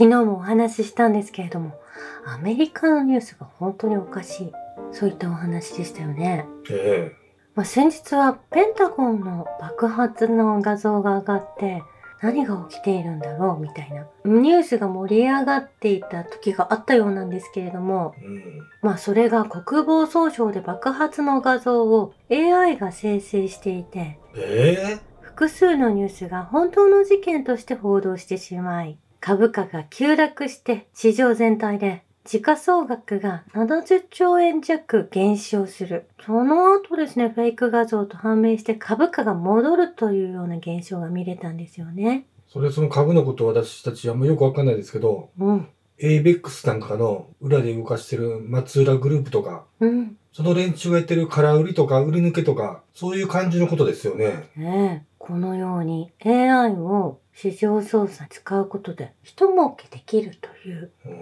昨日もお話ししたんですけれども、アメリカのニュースが本当におかしい。そういったお話でしたよね。えまあ、先日はペンタゴンの爆発の画像が上がって、何が起きているんだろうみたいなニュースが盛り上がっていた時があったようなんですけれども、えうん。まあそれが国防総省で爆発の画像を AI が生成していて、え複数のニュースが本当の事件として報道してしまい、株価が急落して市場全体で時価総額が70兆円弱減少する。その後ですね、フェイク画像と判明して株価が戻るというような現象が見れたんですよね。それその株のこと私たちあんまよくわかんないですけど、うん。ABEX なんかの裏で動かしてる松浦グループとか、うん。その連中がやってる空売りとか売り抜けとか、そういう感じのことですよね。ねえ、このように AI を市場操作に使うことで一儲けできるといううん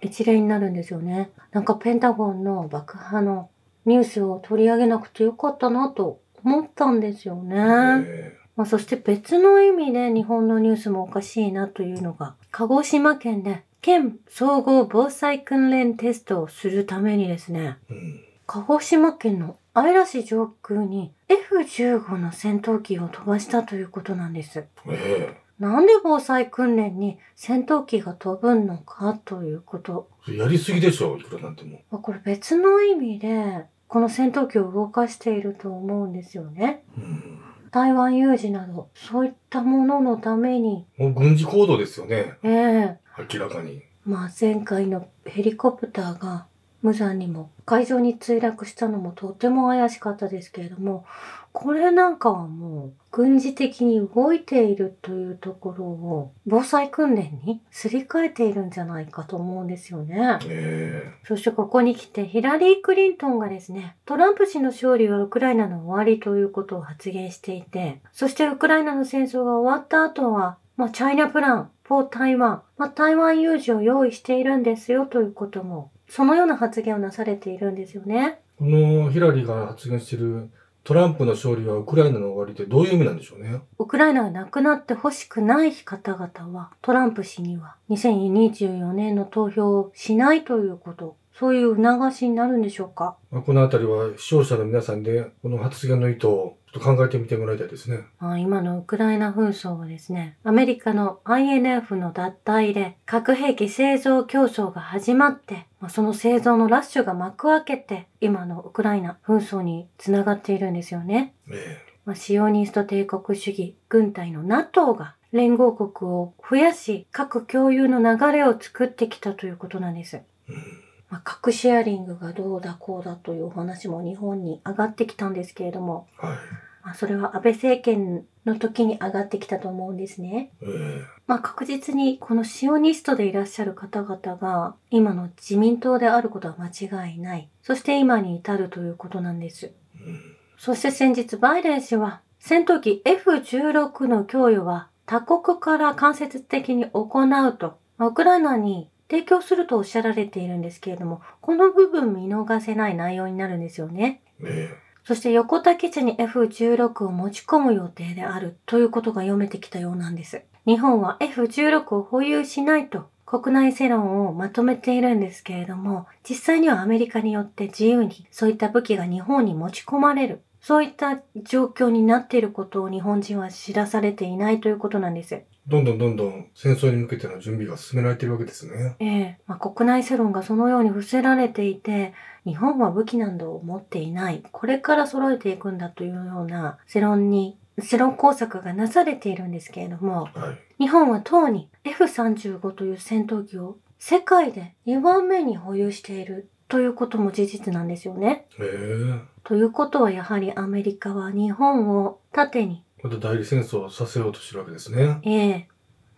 一例になるんですよね。なんかペンタゴンの爆破のニュースを取り上げなくてよかったなと思ったんですよね。えまあ、そして別の意味で日本のニュースもおかしいなというのが、鹿児島県で県総合防災訓練テストをするためにですね、えうん鹿児島県の姶良市上空に F15 の戦闘機を飛ばしたということなんです。えなんで防災訓練に戦闘機が飛ぶのかということ。えやりすぎでしょ、いくらなんても。まあこれ別の意味で、この戦闘機を動かしていると思うんですよね。うん台湾有事など、そういったもののために、もう軍事行動ですよね。ええ明らかに。まあ前回のヘリコプターが無残にも海上に墜落したのもとても怪しかったですけれども、これなんかはもう軍事的に動いているというところを防災訓練にすり替えているんじゃないかと思うんですよね。えそしてここに来てヒラリー・クリントンがですね、トランプ氏の勝利はウクライナの終わりということを発言していて、そしてウクライナの戦争が終わった後は、まあ、チャイナプラン、フォー台湾、まあ、台湾有事を用意しているんですよということも、そのような発言をなされているんですよね。このヒラリーが発言してるトランプの勝利はウクライナの終わりってどういう意味なんでしょうね。ウクライナがなくなってほしくない方々は、トランプ氏には2024年の投票をしないということ、そういう促しになるんでしょうかまあ、このあたりは視聴者の皆さんでこの発言の意図をと考えてみてもらいたいですね。まあ今のウクライナ紛争はですね、アメリカの INF の脱退で核兵器製造競争が始まって、まあ、その製造のラッシュが幕開けて、今のウクライナ紛争につながっているんですよね。えまあ、シオニスト帝国主義軍隊の NATO が連合国を増やし、核共有の流れを作ってきたということなんです。えうんまあ、核シェアリングがどうだこうだというお話も日本に上がってきたんですけれども、はい。まあ、それは安倍政権の時に上がってきたと思うんですね。ええまあ確実にこのシオニストでいらっしゃる方々が今の自民党であることは間違いない。そして今に至るということなんです。うんそして先日バイデン氏は戦闘機 F16 の供与は他国から間接的に行うと、まあウクライナに提供するとおっしゃられているんですけれども、この部分見逃せない内容になるんですよね。えそして横田基地に F16 を持ち込む予定であるということが読めてきたようなんです。日本は F16 を保有しないと国内世論をまとめているんですけれども、実際にはアメリカによって自由にそういった武器が日本に持ち込まれる。そういった状況になっていることを日本人は知らされていないということなんです。どんどんどんどん戦争に向けての準備が進められているわけですね。ええまあ、国内世論がそのように伏せられていて、日本は武器などを持っていない。これから揃えていくんだというような世論に、世論工作がなされているんですけれども、はい。日本は当に F35 という戦闘機を世界で2番目に保有しているということも事実なんですよね。ええということはやはりアメリカは日本を盾にまた代理戦争をさせようとしてるわけですね。ええ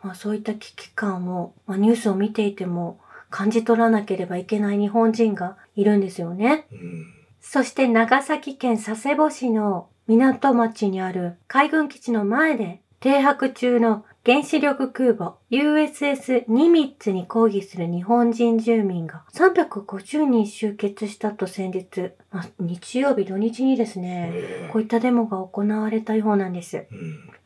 まあそういった危機感を、まあ、ニュースを見ていても感じ取らなければいけない日本人がいるんですよね。うん。そして長崎県佐世保市の港町にある海軍基地の前で停泊中の原子力空母 USS ニミッツに抗議する日本人住民が350人集結したと先日、まあ、日曜日土日にですね、えこういったデモが行われたようなんです。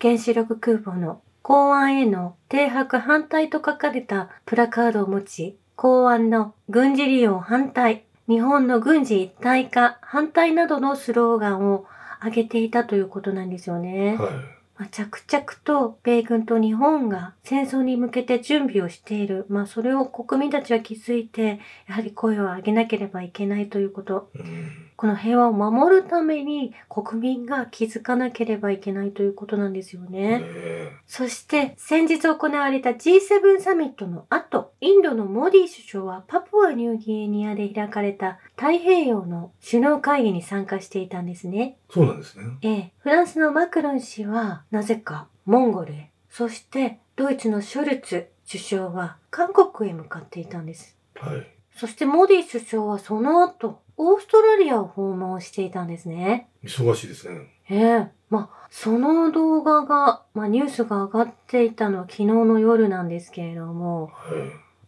原子力空母の公安への停泊反対と書かれたプラカードを持ち、公安の軍事利用反対、日本の軍事一体化反対などのスローガンを上げていたということなんですよね。はい。まあ、着々と米軍と日本が戦争に向けて準備をしている。まあ、それを国民たちは気づいて、やはり声を上げなければいけないということ。うん。この平和を守るために国民が気づかなければいけないということなんですよね。えそして先日行われた G7 サミットの後、インドのモディ首相はパプアニューギニアで開かれた太平洋の首脳会議に参加していたんですね。そうなんですね。ええ、フランスのマクロン氏はなぜかモンゴルへ、そしてドイツのショルツ首相は韓国へ向かっていたんです。はい。そしてモディ首相はその後、オーストラリアを訪問していたんですね。忙しいですね。ええまあ、その動画が、まあ、ニュースが上がっていたのは昨日の夜なんですけれども、はい。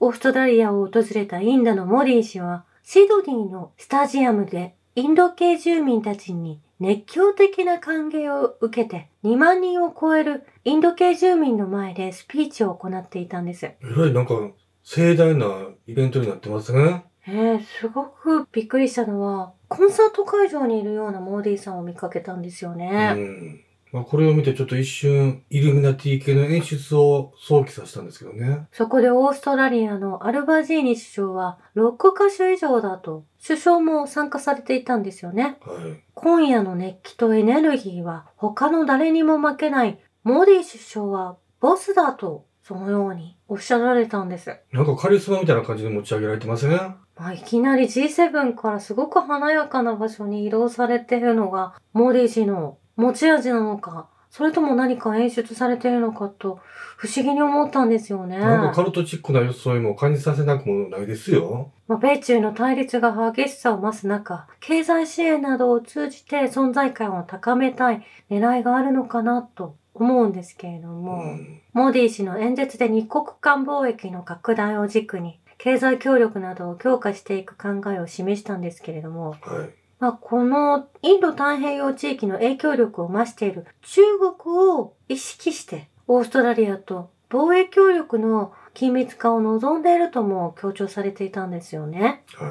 オーストラリアを訪れたインドのモディ氏は、シドニーのスタジアムでインド系住民たちに熱狂的な歓迎を受けて2万人を超えるインド系住民の前でスピーチを行っていたんです。えらいなんか盛大なイベントになってますね。ええすごくびっくりしたのは、コンサート会場にいるようなモーディさんを見かけたんですようね。ん。まあこれを見てちょっと一瞬イルミナティ系の演出を想起させたんですけどね。そこでオーストラリアのアルバジーニ首相は6カ所以上だと首相も参加されていたんですよね。はい。今夜の熱気とエネルギーは他の誰にも負けないモディ首相はボスだとそのようにおっしゃられたんです。なんかカリスマみたいな感じで持ち上げられてません？まあ、いきなり G7 からすごく華やかな場所に移動されているのがモディ氏の持ち味なのか、それとも何か演出されているのかと不思議に思ったんですよね。なんかカルトチックな装いも感じさせなくもないですよ。まあ、米中の対立が激しさを増す中、経済支援などを通じて存在感を高めたい狙いがあるのかなと思うんですけれどうも、ん。モディ氏の演説で二国間貿易の拡大を軸に、経済協力などを強化していく考えを示したんですけれども、はい。まあ、このインド太平洋地域の影響力を増している中国を意識して、オーストラリアと貿易協力の緊密化を望んでいるとも強調されていたんですよね。はい。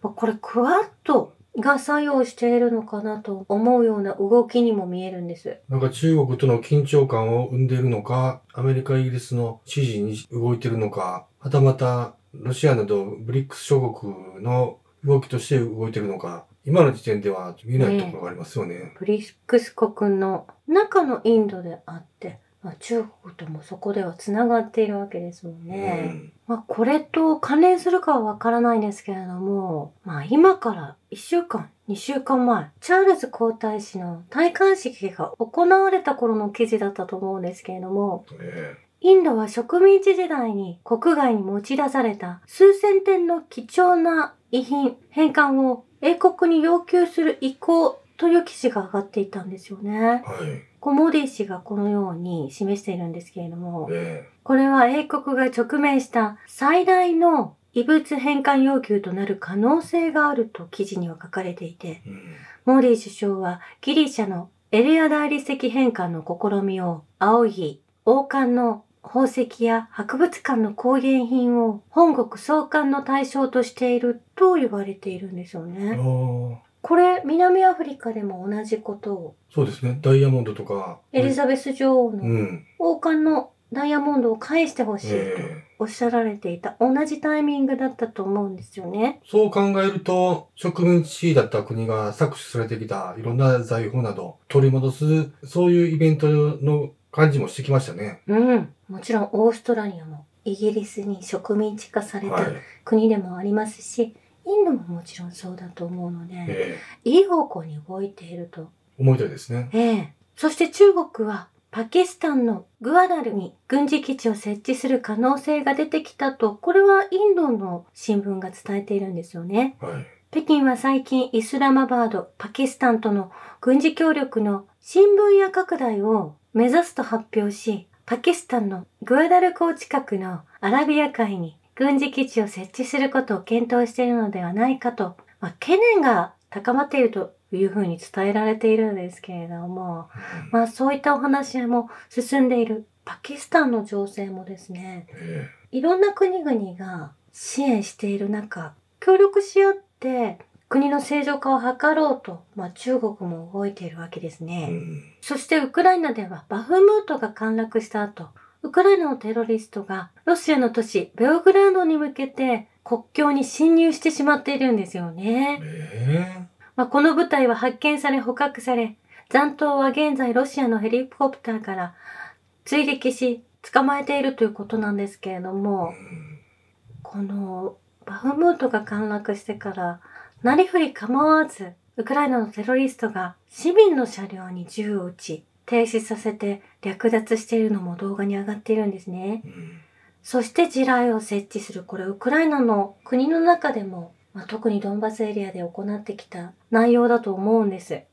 まあこれクワッドが作用しているのかなと思うような動きにも見えるんです。なんか中国との緊張感を生んでいるのか、アメリカ、イギリスの支持に動いているのか、はたまたロシアなどブリックス諸国の動きとして動いているのか、今の時点では見えないところがありますよね。ブリックス国の中のインドであって、まあ、中国ともそこではつながっているわけですもんね。うんまあ、これと関連するかはわからないんですけれども、まあ、今から1週間、2週間前、チャールズ皇太子の戴冠式が行われた頃の記事だったと思うんですけれども、えインドは植民地時代に国外に持ち出された数千点の貴重な遺品、返還を英国に要求する意向という記事が上がっていたんですよねえ。はい。モディ氏がこのように示しているんですけれども、えこれは英国が直面した最大の異物返還要求となる可能性があると記事には書かれていて、えうんモーディ首相はギリシャのエレア大理石返還の試みを仰ぎ、王冠の宝石や博物館の工芸品を本国送還の対象としていると言われているんですよあね。ーこれ、南アフリカでも同じことを、そうですね。ダイヤモンドとか。エリザベス女王うのん。王冠のダイヤモンドを返してほしいとえおっしゃられていた同じタイミングだったと思うんですよね。そう考えると、植民地だった国が搾取されてきたいろんな財宝など取り戻す、そういうイベントの感じもしてきましたね。うん。もちろんオーストラリアもイギリスに植民地化されたはい。国でもありますし、インドももちろんそうだと思うので、えいい方向に動いていると。え思いたいですね。ええそして中国はパキスタンのグアダルに軍事基地を設置する可能性が出てきたと、これはインドの新聞が伝えているんですよね。はい。北京は最近イスラマバード、パキスタンとの軍事協力の新分野拡大を目指すと発表し、パキスタンのグアダル港近くのアラビア海に軍事基地を設置することを検討しているのではないかと、まあ、懸念が高まっているというふうに伝えられているんですけれども、まあそういったお話し合いも進んでいる。パキスタンの情勢もですね、えいろんな国々が支援している中、協力し合って国の正常化を図ろうと、まあ、中国も動いているわけですえね。うん。そしてウクライナではバフムートが陥落した後、ウクライナのテロリストがロシアの都市ベオグラードに向けて国境に侵入してしまっているんですよね。えまあ、この部隊は発見され捕獲され、残党は現在ロシアのヘリコプターから追撃し捕まえているということなんですけれどえも、うんこのバフムートが陥落してから、なりふり構わず、ウクライナのテロリストが市民の車両に銃を撃ち、停止させて略奪しているのも動画に上がっているんですね。うんそして地雷を設置する。これウクライナの国の中でも、まあ、特にドンバスエリアで行ってきた内容だと思うんです。はい。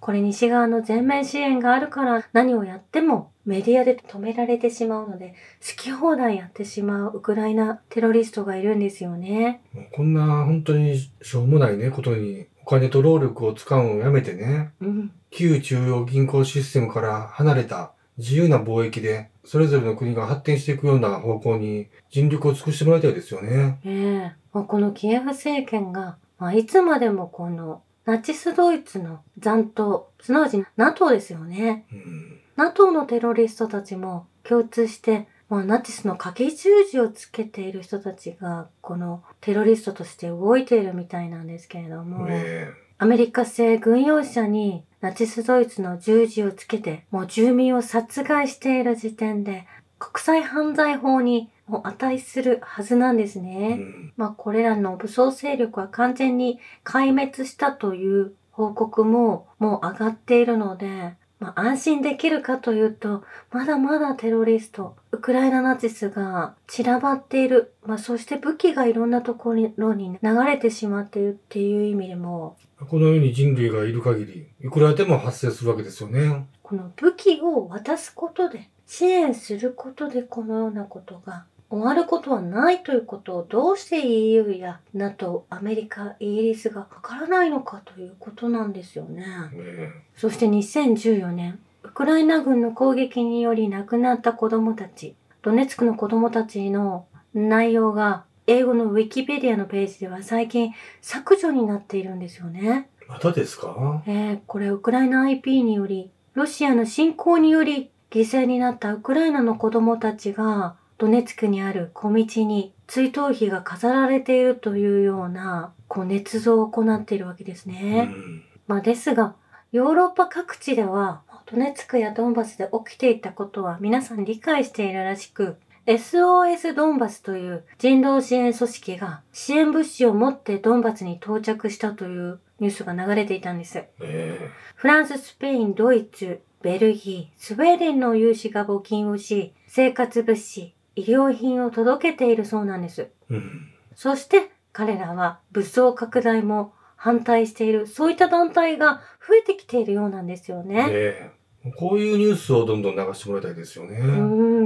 これ西側の全面支援があるから何をやってもメディアで止められてしまうので好き放題やってしまうウクライナテロリストがいるんですよね。もうこんな本当にしょうもないね、ことにお金と労力を使うのをやめてね、うん。旧中央銀行システムから離れた自由な貿易で、それぞれの国が発展していくような方向に尽力を尽くしてもらいたいですよね。ええまあこのキエフ政権が、まあ、いつまでもこのナチスドイツの残党、すなわち NATO ですよね。うん。NATO のテロリストたちも共通して、まあ、ナチスの鍵十字をつけている人たちが、このテロリストとして動いているみたいなんですけれども、えアメリカ製軍用車にナチスドイツの十字をつけて、もう住民を殺害している時点で、国際犯罪法にもう値するはずなんですえね。うん。まあこれらの武装勢力は完全に壊滅したという報告ももう上がっているので、まあ安心できるかというと、まだまだテロリスト、ウクライナナチスが散らばっている、まあそして武器がいろんなところに流れてしまっているっていう意味でも、この世に人類がいる限り、いくらでも発生するわけですよね。この武器を渡すことで、支援することでこのようなことが終わることはないということをどうして EU や NATO、アメリカ、イギリスがわからないのかということなんですよね。えそして2014年、ウクライナ軍の攻撃により亡くなった子供たち、ドネツクの子供たちの内容が英語のウィキペディアのページでは最近削除になっているんですよね。えまたですか？えー、これウクライナ IP により、ロシアの侵攻により犠牲になったウクライナの子供たちが、ドネツクにある小道に追悼碑が飾られているというような、こう、捏造を行っているわけですうね。ん。まあですが、ヨーロッパ各地では、ドネツクやドンバスで起きていたことは皆さん理解しているらしく、SOS ドンバスという人道支援組織が支援物資を持ってドンバスに到着したというニュースが流れていたんです。えフランス、スペイン、ドイツ、ベルギー、スウェーデンの有志が募金をし、生活物資、医療品を届けているそうなんです。えうん。そして彼らは武装拡大も反対している、そういった団体が増えてきているようなんですよね。ええこういうニュースをどんどん流してもらいたいですよね。うー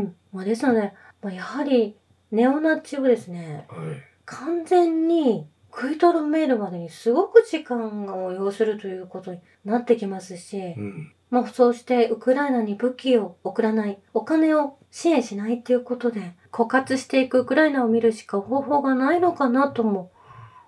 ん。まあ、ですので、まあ、やはりネオナチをですね、はい。完全に食いとどめるまでにすごく時間を要するということになってきますし、うん。まあ、そうしてウクライナに武器を送らない、お金を支援しないっていうことで、枯渇していくウクライナを見るしか方法がないのかなとも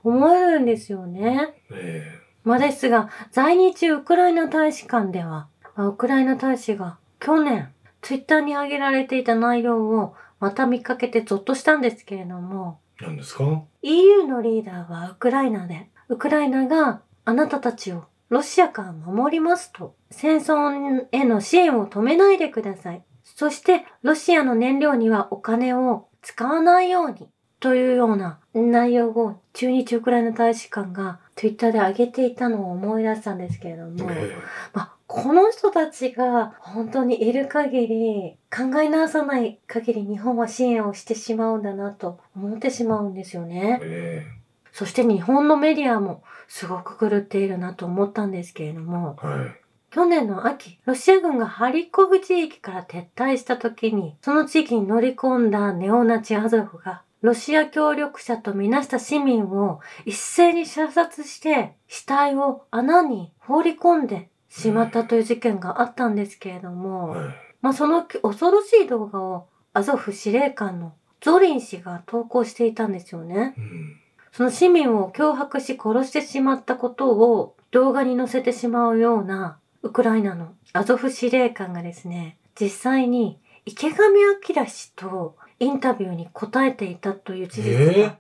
思えるんですよね。えまあ、ですが、在日ウクライナ大使館では、まあウクライナ大使が去年、ツイッターに上げられていた内容をまた見かけてゾッとしたんですけれども、え何ですか？EU のリーダーはウクライナで、ウクライナがあなたたちをロシアから守りますと、戦争への支援を止めないでください。そして、ロシアの燃料にはお金を使わないように、というような内容を駐日ウクライナ大使館が Twitter で上げていたのを思い出したんですけれども、え。まあ、この人たちが本当にいる限り、考え直さない限り日本は支援をしてしまうんだなと思ってしまうんですよえね。えそして日本のメディアもすごく狂っているなと思ったんですけれども、えはい。去年の秋、ロシア軍がハリコフ地域から撤退した時に、その地域に乗り込んだネオナチアゾフが、ロシア協力者とみなした市民を一斉に射殺して、死体を穴に放り込んでしまったという事件があったんですけれども、はい。まあ、その恐ろしい動画をアゾフ司令官のゾリン氏が投稿していたんですよね。うん。その市民を脅迫し殺してしまったことを動画に載せてしまうようなウクライナのアゾフ司令官がですね、実際に池上彰氏とインタビューに答えていたという事実えが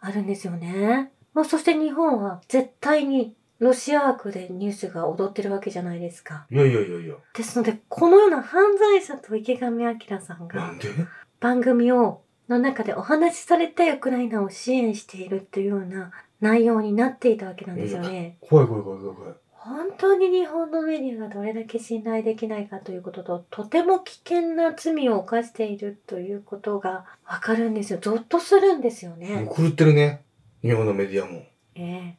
あるんですよね。まあそして日本は絶対にロシア悪でニュースが踊ってるわけじゃないですか。いやいやいやいや。ですので、このような犯罪者と池上彰さんながんで？番組をの中でお話しされてウクライナを支援しているっていうような内容になっていたわけなんですよね。怖い怖い怖い怖い怖い。本当に日本のメディアがどれだけ信頼できないかということと、とても危険な罪を犯しているということがわかるんですよ。ゾッとするんですよね。もう狂ってるね。日本のメディアも。ええ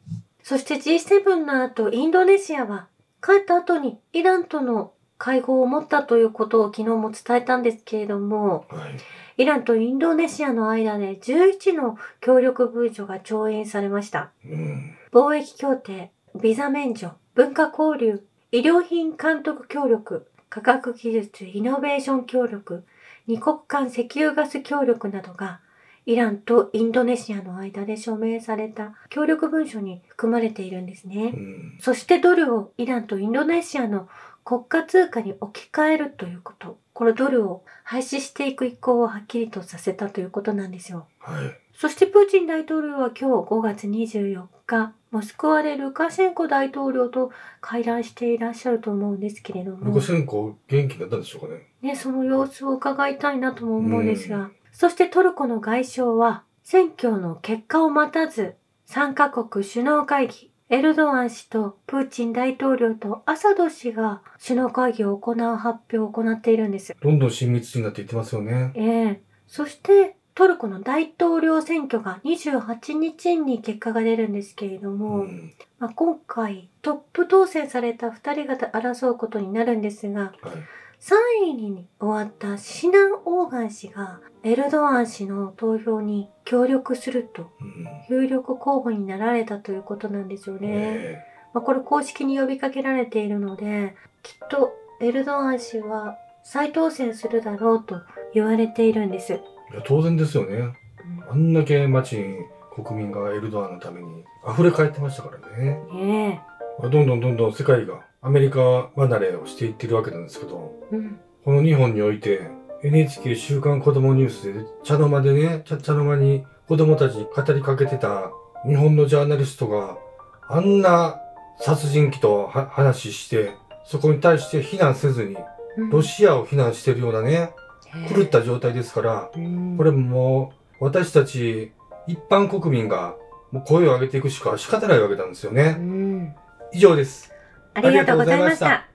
そして G7 の後、インドネシアは帰った後にイランとの会合を持ったということを昨日も伝えたんですけれども、はい。イランとインドネシアの間で11の協力文書が調印されました。うん。貿易協定、ビザ免除、文化交流、医療品監督協力、科学技術イノベーション協力、二国間石油ガス協力などがイランとインドネシアの間で署名された協力文書に含まれているんですねう。ん。そしてドルをイランとインドネシアの国家通貨に置き換えるということ。このドルを廃止していく意向をはっきりとさせたということなんですよ。はい。そしてプーチン大統領は今日5月24日、モスクワでルカシェンコ大統領と会談していらっしゃると思うんですけれどもルカ、シェンコ元気だったんでしょうかね。ね、その様子を伺いたいなとも思うんですが、そしてトルコの外相は選挙の結果を待たず、3カ国首脳会議、エルドアン氏とプーチン大統領とアサド氏が首脳会議を行う発表を行っているんです。どんどん親密になっていってますよね。ええそして、トルコの大統領選挙が28日に結果が出るんですけれどうも、ん。まあ、今回トップ当選された2人が争うことになるんですが、はい。3位に終わったシナン・オーガン氏がエルドアン氏の投票に協力するとうん。有力候補になられたということなんですよね。えまあ、これ公式に呼びかけられているので、きっとエルドアン氏は再当選するだろうと言われているんです。えいや、当然ですよね。うんあんだけ街に国民がエルドアンのために溢れ返ってましたからね。ねまあどんどんどんどん世界がアメリカ離れをしていってるわけなんですけど、え。うん。この日本において NHK 週刊子供ニュースで茶の間でね、茶茶の間に子供たちに語りかけてた日本のジャーナリストがあんな殺人鬼とは話して、そこに対して非難せずにうんロシアを非難してるようなね、ええ狂った状態ですから、うんこれもう私たち一般国民がもう声を上げていくしか仕方ないわけなんですようね。ん。以上です。ありがとうございました。